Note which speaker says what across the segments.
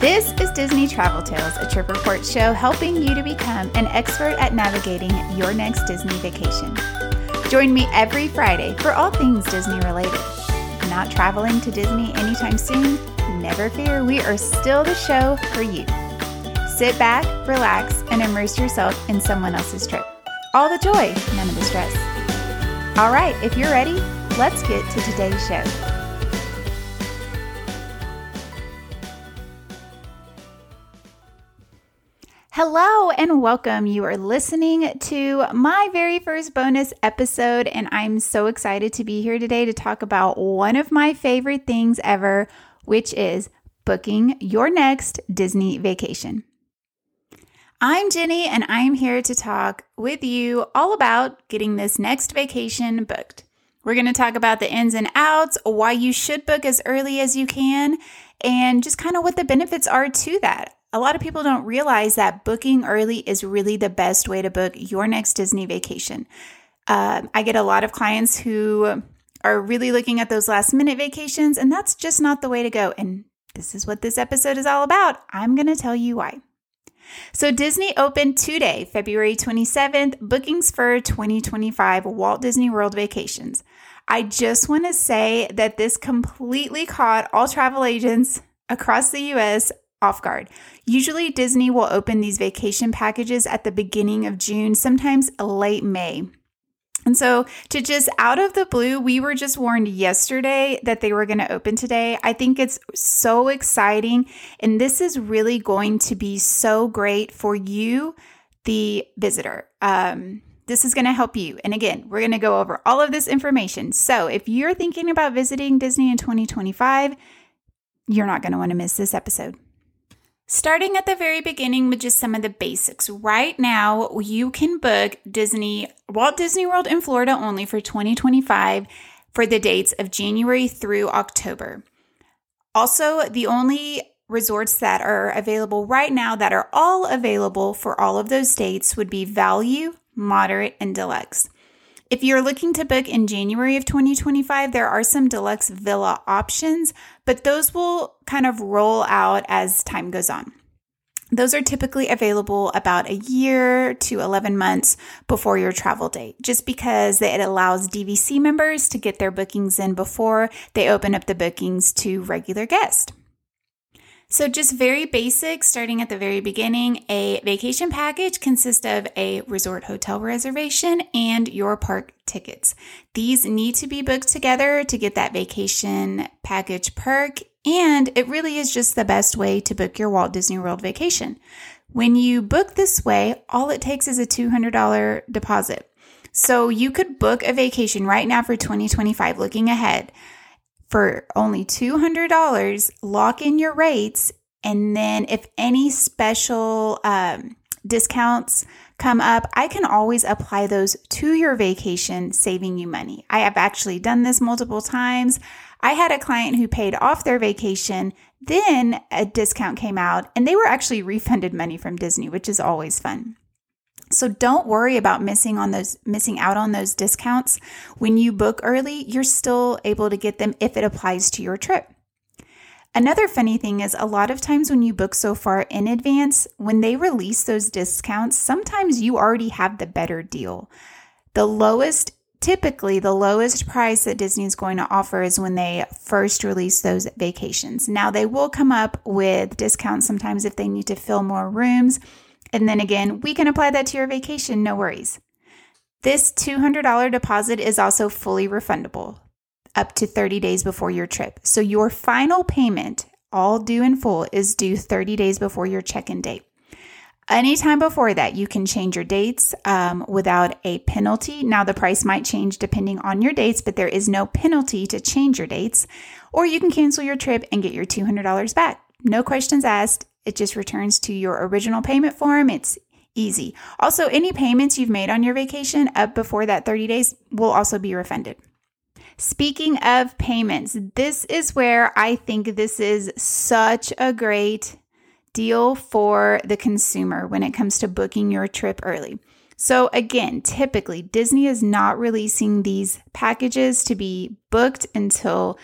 Speaker 1: This is Disney Travel Tales, a trip report show helping you to become an expert at navigating your next Disney vacation. Join me every Friday for all things Disney related. Not traveling to Disney anytime soon? Never fear, we are still the show for you. Sit back, relax, and immerse yourself in someone else's trip. All the joy, none of the stress. All right, if you're ready, let's get to today's show. Hello and welcome. You are listening to my very first bonus episode, and I'm so excited to be here today to talk about one of my favorite things ever, which is booking your next Disney vacation. I'm Jenny, and I'm here to talk with you all about getting this next vacation booked. We're going to talk about the ins and outs, why you should book as early as you can, and just kind of what the benefits are to that. A lot of people don't realize that booking early is really the best way to book your next Disney vacation. Uh, I get a lot of clients who are really looking at those last minute vacations, and that's just not the way to go. And this is what this episode is all about. I'm going to tell you why. So, Disney opened today, February 27th, bookings for 2025 Walt Disney World vacations. I just want to say that this completely caught all travel agents across the US off guard. Usually, Disney will open these vacation packages at the beginning of June, sometimes late May. And so, to just out of the blue, we were just warned yesterday that they were going to open today. I think it's so exciting. And this is really going to be so great for you, the visitor. Um, this is going to help you. And again, we're going to go over all of this information. So, if you're thinking about visiting Disney in 2025, you're not going to want to miss this episode. Starting at the very beginning with just some of the basics. Right now, you can book Disney, Walt Disney World in Florida only for 2025 for the dates of January through October. Also, the only resorts that are available right now that are all available for all of those dates would be Value, Moderate, and Deluxe. If you're looking to book in January of 2025, there are some deluxe villa options, but those will kind of roll out as time goes on. Those are typically available about a year to 11 months before your travel date, just because it allows DVC members to get their bookings in before they open up the bookings to regular guests. So, just very basic, starting at the very beginning, a vacation package consists of a resort hotel reservation and your park tickets. These need to be booked together to get that vacation package perk, and it really is just the best way to book your Walt Disney World vacation. When you book this way, all it takes is a $200 deposit. So, you could book a vacation right now for 2025, looking ahead for only $200, lock in your rates. And then if any special um, discounts come up, I can always apply those to your vacation, saving you money. I have actually done this multiple times. I had a client who paid off their vacation, then a discount came out, and they were actually refunded money from Disney, which is always fun. So don't worry about missing on those missing out on those discounts. When you book early, you're still able to get them if it applies to your trip. Another funny thing is a lot of times when you book so far in advance, when they release those discounts, sometimes you already have the better deal. The lowest typically the lowest price that Disney is going to offer is when they first release those vacations. Now they will come up with discounts sometimes if they need to fill more rooms and then again, we can apply that to your vacation, no worries. This $200 deposit is also fully refundable up to 30 days before your trip. So your final payment, all due in full, is due 30 days before your check in date. Anytime before that, you can change your dates um, without a penalty. Now, the price might change depending on your dates, but there is no penalty to change your dates. Or you can cancel your trip and get your $200 back. No questions asked. It just returns to your original payment form. It's easy. Also, any payments you've made on your vacation up before that 30 days will also be refunded. Speaking of payments, this is where I think this is such a great deal for the consumer when it comes to booking your trip early. So, again, typically Disney is not releasing these packages to be booked until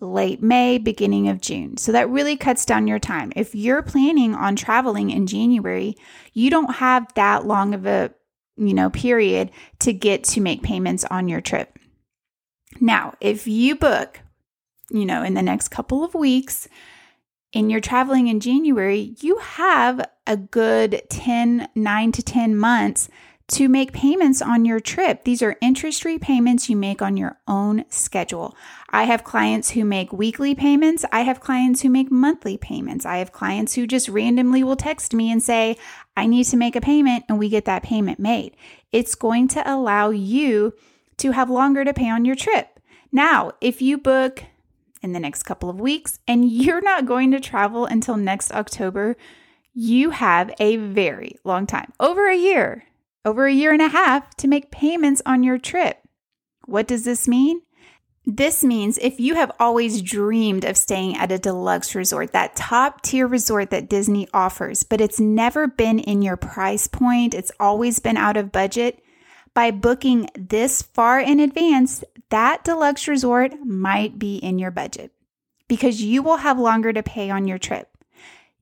Speaker 1: late May, beginning of June. So that really cuts down your time. If you're planning on traveling in January, you don't have that long of a, you know, period to get to make payments on your trip. Now, if you book, you know, in the next couple of weeks, and you're traveling in January, you have a good 10, 9 to 10 months to make payments on your trip. These are interest free payments you make on your own schedule. I have clients who make weekly payments. I have clients who make monthly payments. I have clients who just randomly will text me and say, I need to make a payment, and we get that payment made. It's going to allow you to have longer to pay on your trip. Now, if you book in the next couple of weeks and you're not going to travel until next October, you have a very long time over a year over a year and a half to make payments on your trip. What does this mean? This means if you have always dreamed of staying at a deluxe resort, that top tier resort that Disney offers, but it's never been in your price point, it's always been out of budget, by booking this far in advance, that deluxe resort might be in your budget because you will have longer to pay on your trip.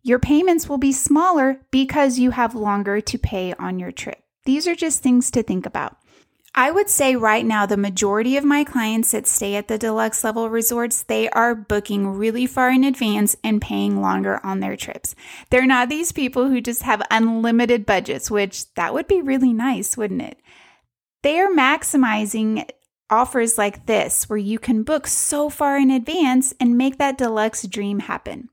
Speaker 1: Your payments will be smaller because you have longer to pay on your trip. These are just things to think about. I would say right now, the majority of my clients that stay at the deluxe level resorts, they are booking really far in advance and paying longer on their trips. They're not these people who just have unlimited budgets, which that would be really nice, wouldn't it? They are maximizing offers like this, where you can book so far in advance and make that deluxe dream happen.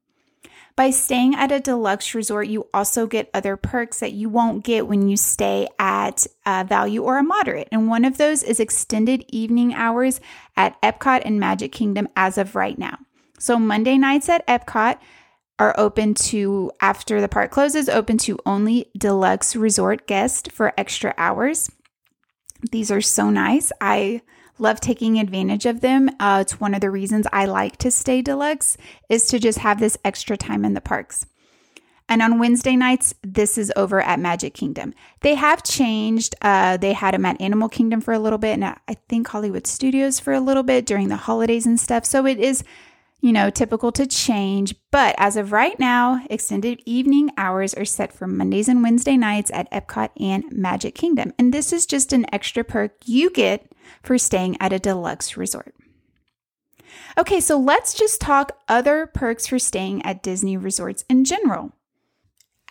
Speaker 1: By staying at a deluxe resort, you also get other perks that you won't get when you stay at a value or a moderate. And one of those is extended evening hours at Epcot and Magic Kingdom as of right now. So Monday nights at Epcot are open to, after the park closes, open to only deluxe resort guests for extra hours. These are so nice. I love taking advantage of them. Uh, it's one of the reasons I like to stay deluxe is to just have this extra time in the parks. And on Wednesday nights, this is over at Magic Kingdom. They have changed. Uh, they had them at Animal Kingdom for a little bit, and I think Hollywood Studios for a little bit during the holidays and stuff. So it is, you know, typical to change. But as of right now, extended evening hours are set for Mondays and Wednesday nights at Epcot and Magic Kingdom. And this is just an extra perk you get for staying at a deluxe resort. Okay, so let's just talk other perks for staying at Disney resorts in general.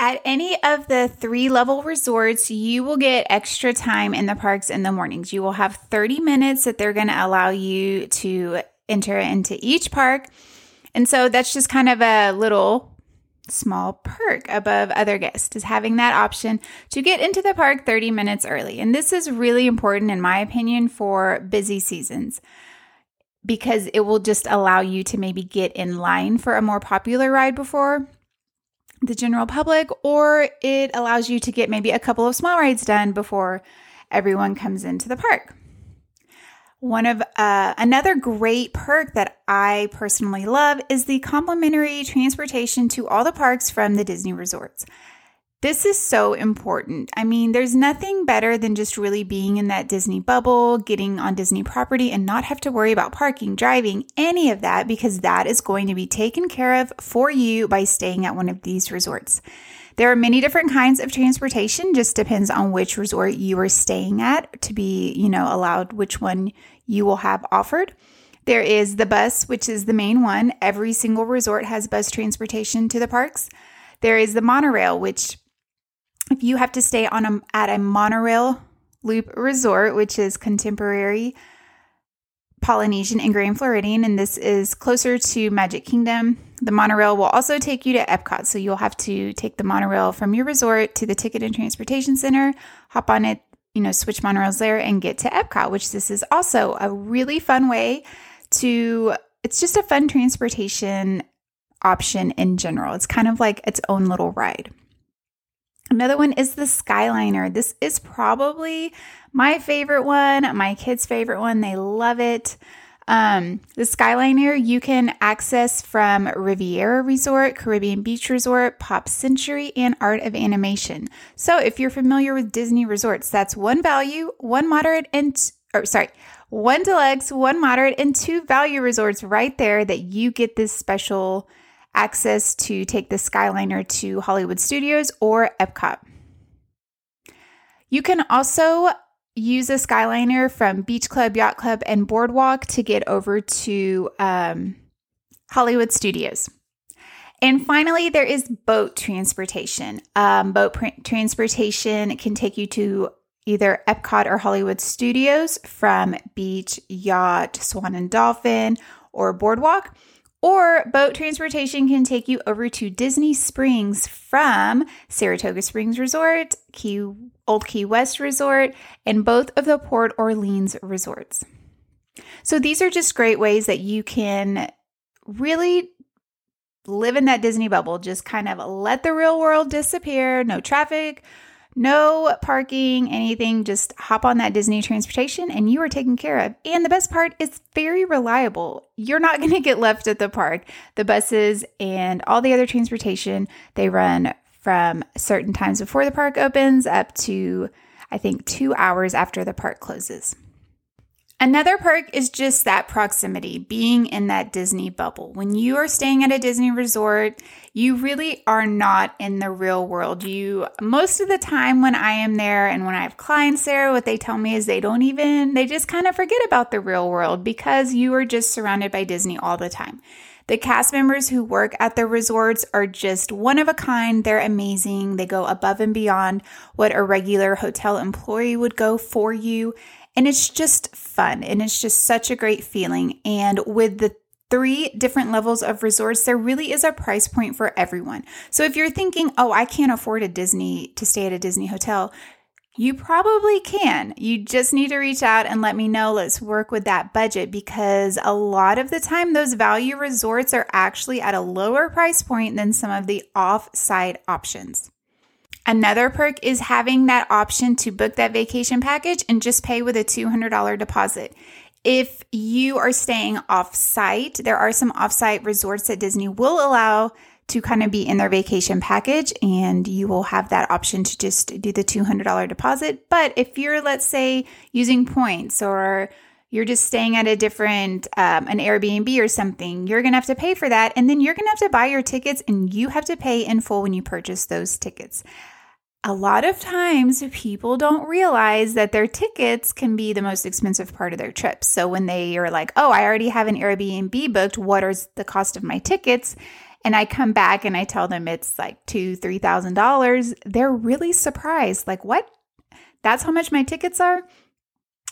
Speaker 1: At any of the three level resorts, you will get extra time in the parks in the mornings. You will have 30 minutes that they're going to allow you to enter into each park. And so that's just kind of a little small perk above other guests is having that option to get into the park 30 minutes early. And this is really important, in my opinion, for busy seasons because it will just allow you to maybe get in line for a more popular ride before the general public, or it allows you to get maybe a couple of small rides done before everyone comes into the park. One of uh, another great perk that I personally love is the complimentary transportation to all the parks from the Disney resorts. This is so important. I mean, there's nothing better than just really being in that Disney bubble, getting on Disney property, and not have to worry about parking, driving, any of that, because that is going to be taken care of for you by staying at one of these resorts. There are many different kinds of transportation, just depends on which resort you are staying at to be, you know, allowed which one you will have offered. There is the bus, which is the main one. Every single resort has bus transportation to the parks. There is the monorail, which if you have to stay on a, at a monorail loop resort, which is contemporary Polynesian and Grand Floridian, and this is closer to Magic Kingdom. The monorail will also take you to Epcot, so you'll have to take the monorail from your resort to the Ticket and Transportation Center, hop on it, you know, switch monorails there, and get to Epcot, which this is also a really fun way to. It's just a fun transportation option in general. It's kind of like its own little ride. Another one is the Skyliner. This is probably my favorite one, my kids' favorite one. They love it. Um, the Skyliner you can access from Riviera Resort, Caribbean Beach Resort, Pop Century, and Art of Animation. So if you're familiar with Disney resorts, that's one value, one moderate, and or sorry, one deluxe, one moderate, and two value resorts right there that you get this special access to take the Skyliner to Hollywood Studios or Epcot. You can also use a Skyliner from Beach Club, Yacht Club, and Boardwalk to get over to um, Hollywood Studios. And finally, there is boat transportation. Um, boat pr- transportation can take you to either Epcot or Hollywood Studios from Beach, Yacht, Swan and Dolphin, or Boardwalk. Or boat transportation can take you over to Disney Springs from Saratoga Springs Resort, Key, Old Key West Resort, and both of the Port Orleans resorts. So these are just great ways that you can really live in that Disney bubble. Just kind of let the real world disappear, no traffic, no parking, anything. Just hop on that Disney transportation and you are taken care of. And the best part, it's very reliable. You're not going to get left at the park. The buses and all the other transportation, they run from certain times before the park opens up to, I think, two hours after the park closes. Another perk is just that proximity, being in that Disney bubble. When you are staying at a Disney resort, you really are not in the real world. You most of the time when I am there and when I have clients there, what they tell me is they don't even they just kind of forget about the real world because you are just surrounded by Disney all the time. The cast members who work at the resorts are just one of a kind. They're amazing. They go above and beyond what a regular hotel employee would go for you. And it's just fun and it's just such a great feeling. And with the three different levels of resorts, there really is a price point for everyone. So if you're thinking, oh, I can't afford a Disney to stay at a Disney hotel, you probably can. You just need to reach out and let me know. Let's work with that budget because a lot of the time, those value resorts are actually at a lower price point than some of the off site options. Another perk is having that option to book that vacation package and just pay with a $200 deposit. If you are staying off site, there are some off site resorts that Disney will allow to kind of be in their vacation package, and you will have that option to just do the $200 deposit. But if you're, let's say, using points or you're just staying at a different um, an airbnb or something you're going to have to pay for that and then you're going to have to buy your tickets and you have to pay in full when you purchase those tickets a lot of times people don't realize that their tickets can be the most expensive part of their trip. So when they are like, oh, I already have an Airbnb booked, what is the cost of my tickets? And I come back and I tell them it's like two, three thousand dollars, they're really surprised. Like, what? That's how much my tickets are?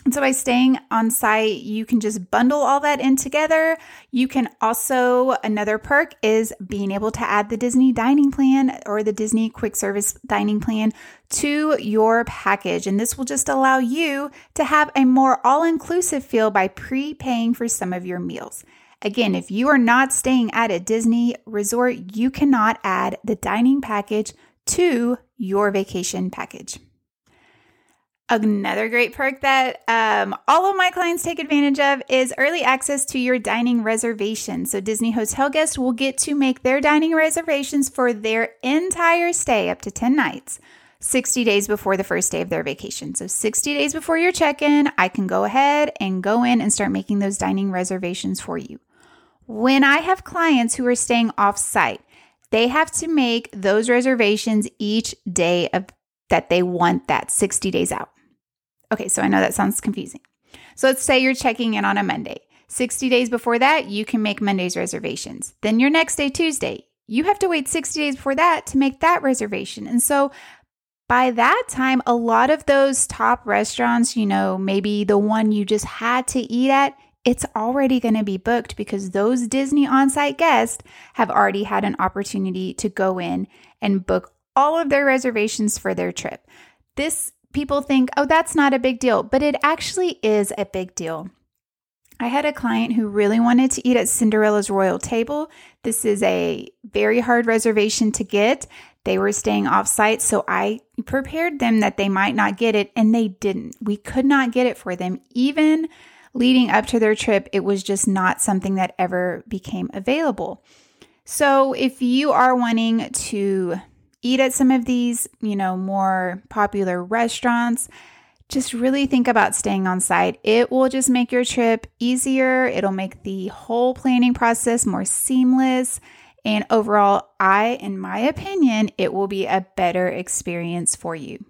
Speaker 1: And so by staying on site, you can just bundle all that in together. You can also, another perk is being able to add the Disney dining plan or the Disney quick service dining plan to your package. And this will just allow you to have a more all inclusive feel by prepaying for some of your meals. Again, if you are not staying at a Disney resort, you cannot add the dining package to your vacation package. Another great perk that um, all of my clients take advantage of is early access to your dining reservation. So, Disney hotel guests will get to make their dining reservations for their entire stay up to 10 nights 60 days before the first day of their vacation. So, 60 days before your check in, I can go ahead and go in and start making those dining reservations for you. When I have clients who are staying off site, they have to make those reservations each day of that they want that 60 days out. Okay, so I know that sounds confusing. So let's say you're checking in on a Monday. 60 days before that, you can make Monday's reservations. Then your next day, Tuesday, you have to wait 60 days before that to make that reservation. And so by that time, a lot of those top restaurants, you know, maybe the one you just had to eat at, it's already going to be booked because those Disney on site guests have already had an opportunity to go in and book all of their reservations for their trip. This people think, oh, that's not a big deal, but it actually is a big deal. I had a client who really wanted to eat at Cinderella's Royal Table. This is a very hard reservation to get. They were staying off site, so I prepared them that they might not get it, and they didn't. We could not get it for them. Even leading up to their trip, it was just not something that ever became available. So, if you are wanting to eat at some of these, you know, more popular restaurants, just really think about staying on site. It will just make your trip easier. It'll make the whole planning process more seamless. And overall, I, in my opinion, it will be a better experience for you.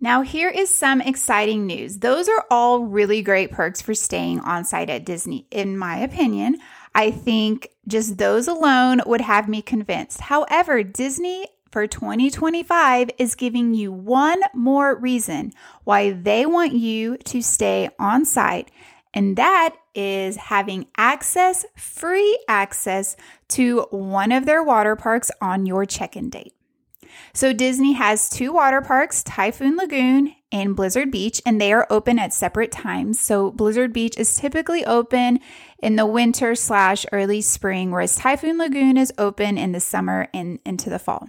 Speaker 1: Now, here is some exciting news. Those are all really great perks for staying on site at Disney, in my opinion. I think just those alone would have me convinced. However, Disney for 2025 is giving you one more reason why they want you to stay on site, and that is having access, free access to one of their water parks on your check in date. So, Disney has two water parks, Typhoon Lagoon and Blizzard Beach, and they are open at separate times. So, Blizzard Beach is typically open in the winter slash early spring, whereas Typhoon Lagoon is open in the summer and into the fall.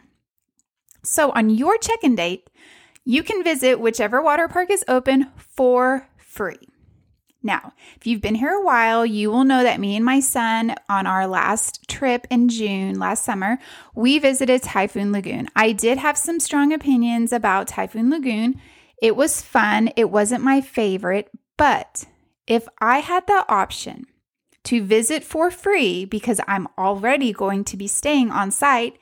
Speaker 1: So, on your check in date, you can visit whichever water park is open for free. Now, if you've been here a while, you will know that me and my son on our last trip in June last summer, we visited Typhoon Lagoon. I did have some strong opinions about Typhoon Lagoon. It was fun, it wasn't my favorite, but if I had the option to visit for free because I'm already going to be staying on site,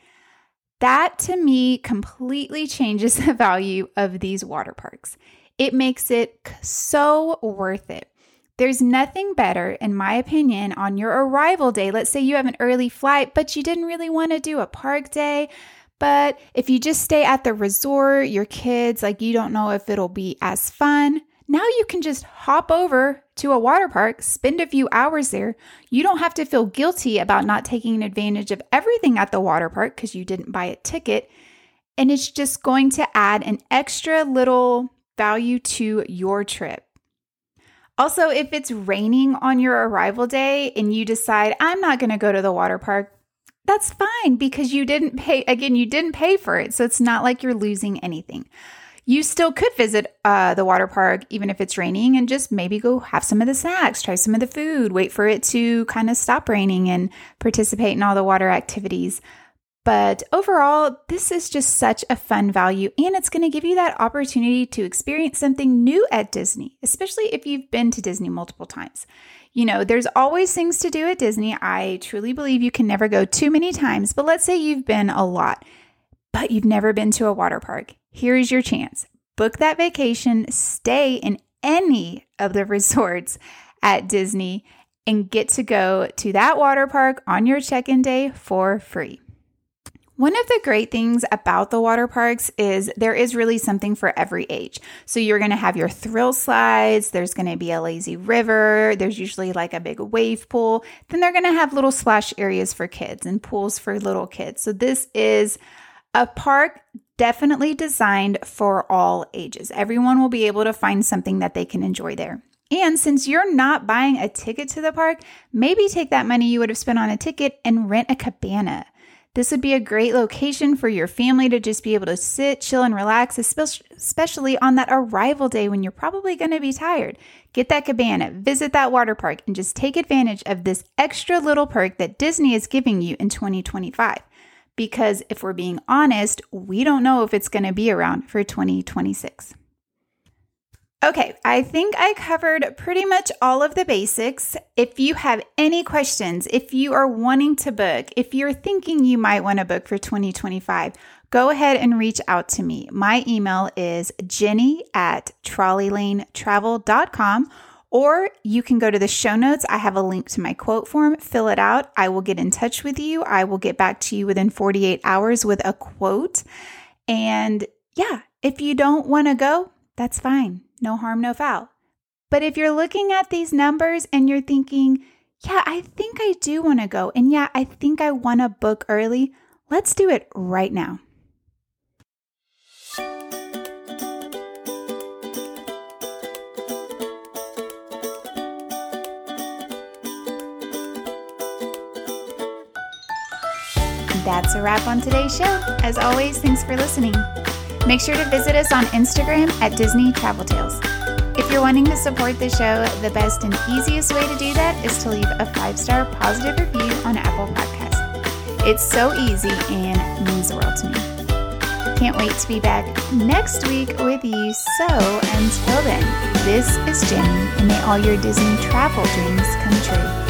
Speaker 1: that to me completely changes the value of these water parks. It makes it so worth it. There's nothing better, in my opinion, on your arrival day. Let's say you have an early flight, but you didn't really want to do a park day. But if you just stay at the resort, your kids, like you don't know if it'll be as fun. Now you can just hop over to a water park, spend a few hours there. You don't have to feel guilty about not taking advantage of everything at the water park because you didn't buy a ticket. And it's just going to add an extra little value to your trip. Also, if it's raining on your arrival day and you decide, I'm not going to go to the water park, that's fine because you didn't pay, again, you didn't pay for it. So it's not like you're losing anything. You still could visit uh, the water park even if it's raining and just maybe go have some of the snacks, try some of the food, wait for it to kind of stop raining and participate in all the water activities. But overall, this is just such a fun value, and it's going to give you that opportunity to experience something new at Disney, especially if you've been to Disney multiple times. You know, there's always things to do at Disney. I truly believe you can never go too many times, but let's say you've been a lot, but you've never been to a water park. Here's your chance book that vacation, stay in any of the resorts at Disney, and get to go to that water park on your check in day for free. One of the great things about the water parks is there is really something for every age. So you're going to have your thrill slides, there's going to be a lazy river, there's usually like a big wave pool. Then they're going to have little splash areas for kids and pools for little kids. So this is a park definitely designed for all ages. Everyone will be able to find something that they can enjoy there. And since you're not buying a ticket to the park, maybe take that money you would have spent on a ticket and rent a cabana. This would be a great location for your family to just be able to sit, chill, and relax, especially on that arrival day when you're probably going to be tired. Get that cabana, visit that water park, and just take advantage of this extra little perk that Disney is giving you in 2025. Because if we're being honest, we don't know if it's going to be around for 2026. Okay, I think I covered pretty much all of the basics. If you have any questions, if you are wanting to book, if you're thinking you might want to book for 2025, go ahead and reach out to me. My email is jenny at trolleylanetravel.com or you can go to the show notes. I have a link to my quote form. Fill it out. I will get in touch with you. I will get back to you within 48 hours with a quote. And yeah, if you don't want to go, that's fine no harm, no foul. But if you're looking at these numbers and you're thinking, yeah, I think I do want to go, and yeah, I think I want to book early, let's do it right now. That's a wrap on today's show. As always, thanks for listening. Make sure to visit us on Instagram at Disney Travel Tales. If you're wanting to support the show, the best and easiest way to do that is to leave a five star positive review on Apple Podcasts. It's so easy and means the world to me. can't wait to be back next week with you. So until then, this is Jenny, and may all your Disney travel dreams come true.